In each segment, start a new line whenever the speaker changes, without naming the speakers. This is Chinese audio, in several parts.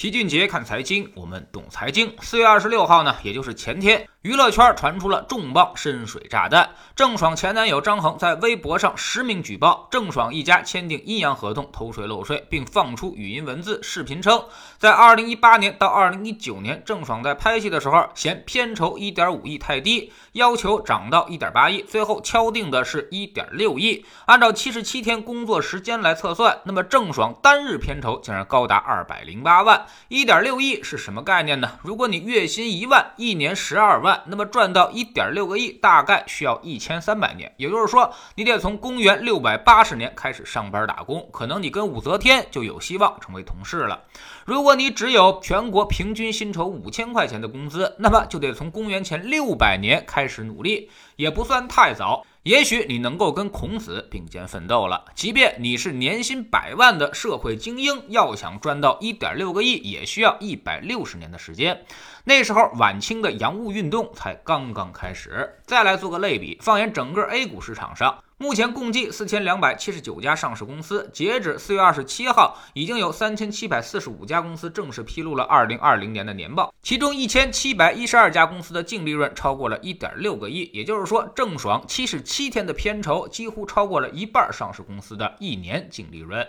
齐俊杰看财经，我们懂财经。四月二十六号呢，也就是前天，娱乐圈传出了重磅深水炸弹。郑爽前男友张恒在微博上实名举报郑爽一家签订阴阳合同偷税漏税，并放出语音文字、视频称，在二零一八年到二零一九年，郑爽在拍戏的时候嫌片酬一点五亿太低，要求涨到一点八亿，最后敲定的是一点六亿。按照七十七天工作时间来测算，那么郑爽单日片酬竟然高达二百零八万。一点六亿是什么概念呢？如果你月薪一万，一年十二万，那么赚到一点六个亿，大概需要一千三百年。也就是说，你得从公元六百八十年开始上班打工，可能你跟武则天就有希望成为同事了。如果你只有全国平均薪酬五千块钱的工资，那么就得从公元前六百年开始努力，也不算太早。也许你能够跟孔子并肩奋斗了。即便你是年薪百万的社会精英，要想赚到一点六个亿，也需要一百六十年的时间。那时候晚清的洋务运动才刚刚开始。再来做个类比，放眼整个 A 股市场上。目前共计四千两百七十九家上市公司，截止四月二十七号，已经有三千七百四十五家公司正式披露了二零二零年的年报，其中一千七百一十二家公司的净利润超过了一点六个亿，也就是说，郑爽七十七天的片酬几乎超过了一半上市公司的一年净利润。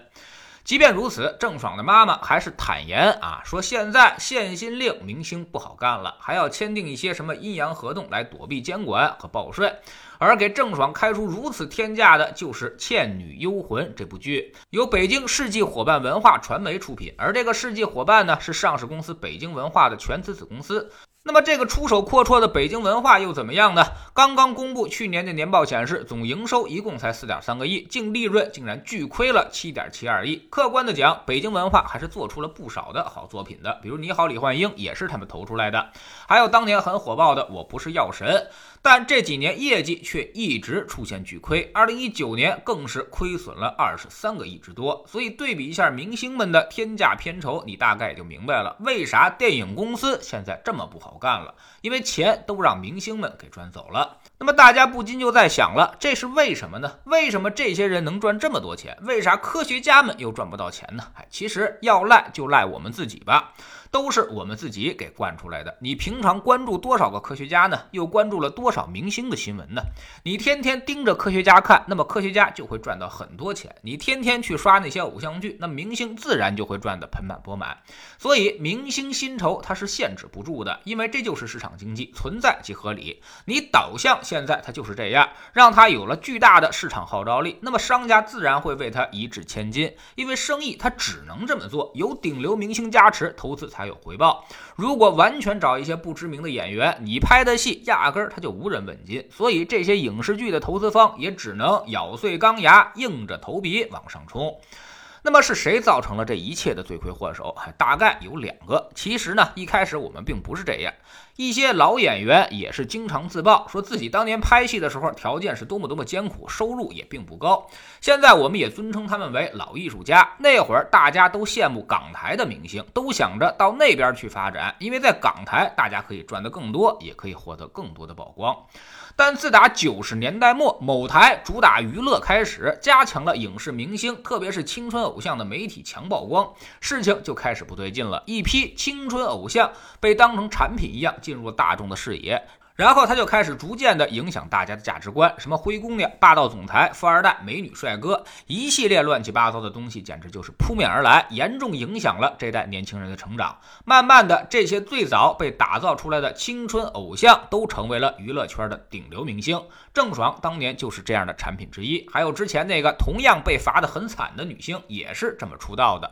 即便如此，郑爽的妈妈还是坦言啊，说现在限薪令明星不好干了，还要签订一些什么阴阳合同来躲避监管和报税。而给郑爽开出如此天价的，就是《倩女幽魂》这部剧，由北京世纪伙伴文化传媒出品，而这个世纪伙伴呢，是上市公司北京文化的全资子公司。那么这个出手阔绰的北京文化又怎么样呢？刚刚公布去年的年报显示，总营收一共才四点三个亿，净利润竟然巨亏了七点七二亿。客观的讲，北京文化还是做出了不少的好作品的，比如《你好，李焕英》也是他们投出来的，还有当年很火爆的《我不是药神》。但这几年业绩却一直出现巨亏，二零一九年更是亏损了二十三个亿之多。所以对比一下明星们的天价片酬，你大概也就明白了为啥电影公司现在这么不好干了，因为钱都让明星们给赚走了。那么大家不禁就在想了，这是为什么呢？为什么这些人能赚这么多钱？为啥科学家们又赚不到钱呢？哎，其实要赖就赖我们自己吧。都是我们自己给惯出来的。你平常关注多少个科学家呢？又关注了多少明星的新闻呢？你天天盯着科学家看，那么科学家就会赚到很多钱。你天天去刷那些偶像剧，那明星自然就会赚得盆满钵满。所以，明星薪酬它是限制不住的，因为这就是市场经济，存在即合理。你导向现在它就是这样，让它有了巨大的市场号召力，那么商家自然会为它一掷千金，因为生意它只能这么做，有顶流明星加持，投资才。还有回报。如果完全找一些不知名的演员，你拍的戏压根儿他就无人问津。所以这些影视剧的投资方也只能咬碎钢牙，硬着头皮往上冲。那么是谁造成了这一切的罪魁祸首？大概有两个。其实呢，一开始我们并不是这样。一些老演员也是经常自曝，说自己当年拍戏的时候条件是多么多么艰苦，收入也并不高。现在我们也尊称他们为老艺术家。那会儿大家都羡慕港台的明星，都想着到那边去发展，因为在港台大家可以赚得更多，也可以获得更多的曝光。但自打九十年代末某台主打娱乐开始，加强了影视明星，特别是青春偶像的媒体强曝光，事情就开始不对劲了。一批青春偶像被当成产品一样进入了大众的视野。然后他就开始逐渐的影响大家的价值观，什么灰姑娘、霸道总裁、富二代、美女帅哥，一系列乱七八糟的东西，简直就是扑面而来，严重影响了这代年轻人的成长。慢慢的，这些最早被打造出来的青春偶像，都成为了娱乐圈的顶流明星。郑爽当年就是这样的产品之一，还有之前那个同样被罚得很惨的女星，也是这么出道的。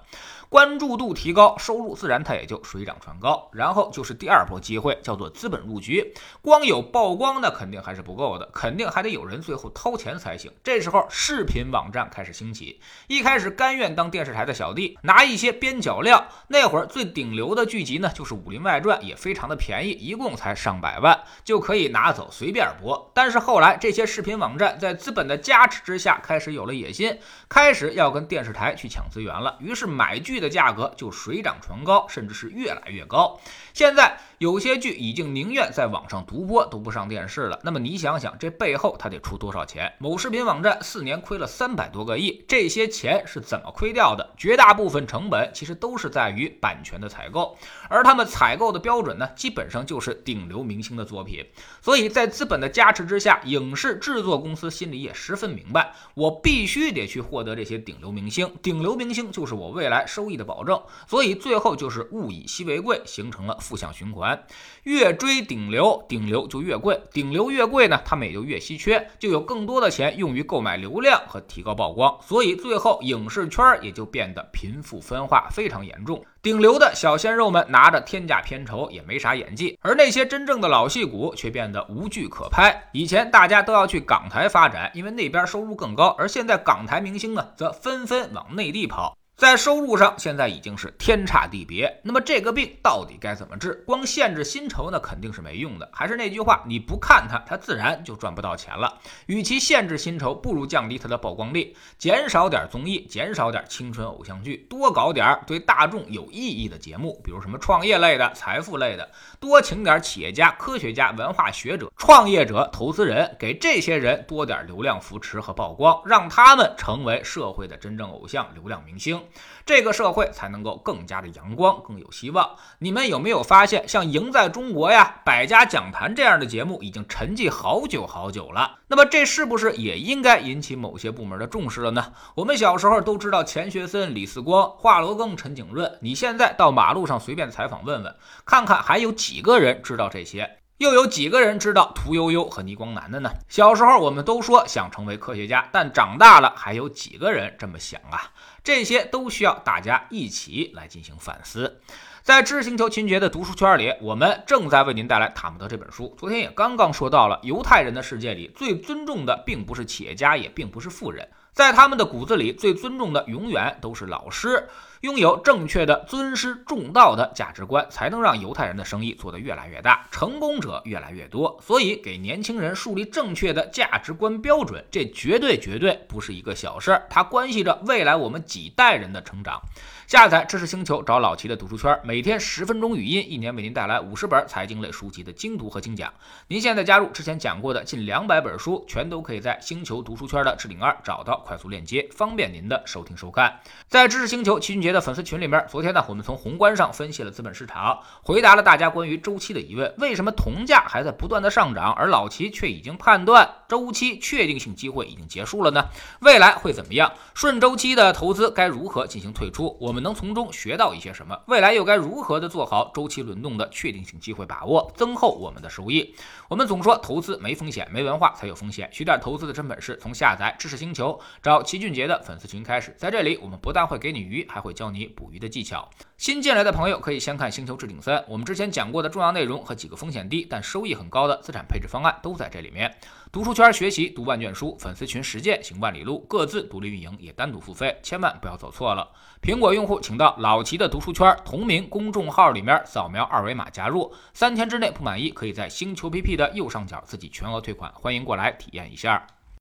关注度提高，收入自然它也就水涨船高。然后就是第二波机会，叫做资本入局。光有曝光那肯定还是不够的，肯定还得有人最后掏钱才行。这时候视频网站开始兴起，一开始甘愿当电视台的小弟，拿一些边角料。那会儿最顶流的剧集呢，就是《武林外传》，也非常的便宜，一共才上百万就可以拿走随便播。但是后来这些视频网站在资本的加持之下，开始有了野心，开始要跟电视台去抢资源了。于是买剧。的价格就水涨船高，甚至是越来越高。现在有些剧已经宁愿在网上独独播都不上电视了，那么你想想，这背后他得出多少钱？某视频网站四年亏了三百多个亿，这些钱是怎么亏掉的？绝大部分成本其实都是在于版权的采购，而他们采购的标准呢，基本上就是顶流明星的作品。所以在资本的加持之下，影视制作公司心里也十分明白，我必须得去获得这些顶流明星，顶流明星就是我未来收益的保证。所以最后就是物以稀为贵，形成了负向循环。越追顶流，顶流就越贵，顶流越贵呢，他们也就越稀缺，就有更多的钱用于购买流量和提高曝光，所以最后影视圈也就变得贫富分化非常严重。顶流的小鲜肉们拿着天价片酬也没啥演技，而那些真正的老戏骨却变得无剧可拍。以前大家都要去港台发展，因为那边收入更高，而现在港台明星呢，则纷纷往内地跑。在收入上，现在已经是天差地别。那么这个病到底该怎么治？光限制薪酬呢，肯定是没用的。还是那句话，你不看它，它自然就赚不到钱了。与其限制薪酬，不如降低它的曝光率，减少点综艺，减少点青春偶像剧，多搞点对大众有意义的节目，比如什么创业类的、财富类的，多请点企业家、科学家、文化学者、创业者、投资人，给这些人多点流量扶持和曝光，让他们成为社会的真正偶像、流量明星。这个社会才能够更加的阳光，更有希望。你们有没有发现，像《赢在中国》呀、《百家讲坛》这样的节目已经沉寂好久好久了？那么这是不是也应该引起某些部门的重视了呢？我们小时候都知道钱学森、李四光、华罗庚、陈景润，你现在到马路上随便采访问问，看看还有几个人知道这些？又有几个人知道屠呦呦和倪光南的呢？小时候我们都说想成为科学家，但长大了还有几个人这么想啊？这些都需要大家一起来进行反思。在知识星球秦杰的读书圈里，我们正在为您带来《塔木德》这本书。昨天也刚刚说到了，犹太人的世界里最尊重的并不是企业家，也并不是富人，在他们的骨子里最尊重的永远都是老师。拥有正确的尊师重道的价值观，才能让犹太人的生意做得越来越大，成功者越来越多。所以，给年轻人树立正确的价值观标准，这绝对绝对不是一个小事儿，它关系着未来我们几代人的成长。下载知识星球，找老齐的读书圈，每天十分钟语音，一年为您带来五十本财经类书籍的精读和精讲。您现在加入之前讲过的近两百本书，全都可以在星球读书圈的置顶二找到快速链接，方便您的收听收看。在知识星球齐俊杰的粉丝群里面，昨天呢，我们从宏观上分析了资本市场，回答了大家关于周期的疑问：为什么铜价还在不断的上涨，而老齐却已经判断周期确定性机会已经结束了呢？未来会怎么样？顺周期的投资该如何进行退出？我们能从中学到一些什么？未来又该如何的做好周期轮动的确定性机会把握，增厚我们的收益？我们总说投资没风险，没文化才有风险。学点投资的真本事，从下载知识星球找齐俊杰的粉丝群开始。在这里，我们不但会给你鱼，还会教你捕鱼的技巧。新进来的朋友可以先看《星球置顶三》，我们之前讲过的重要内容和几个风险低但收益很高的资产配置方案都在这里面。读书圈学习读万卷书，粉丝群实践行万里路，各自独立运营也单独付费，千万不要走错了。苹果用户请到老齐的读书圈同名公众号里面扫描二维码加入，三天之内不满意可以在星球 PP 的右上角自己全额退款，欢迎过来体验一下。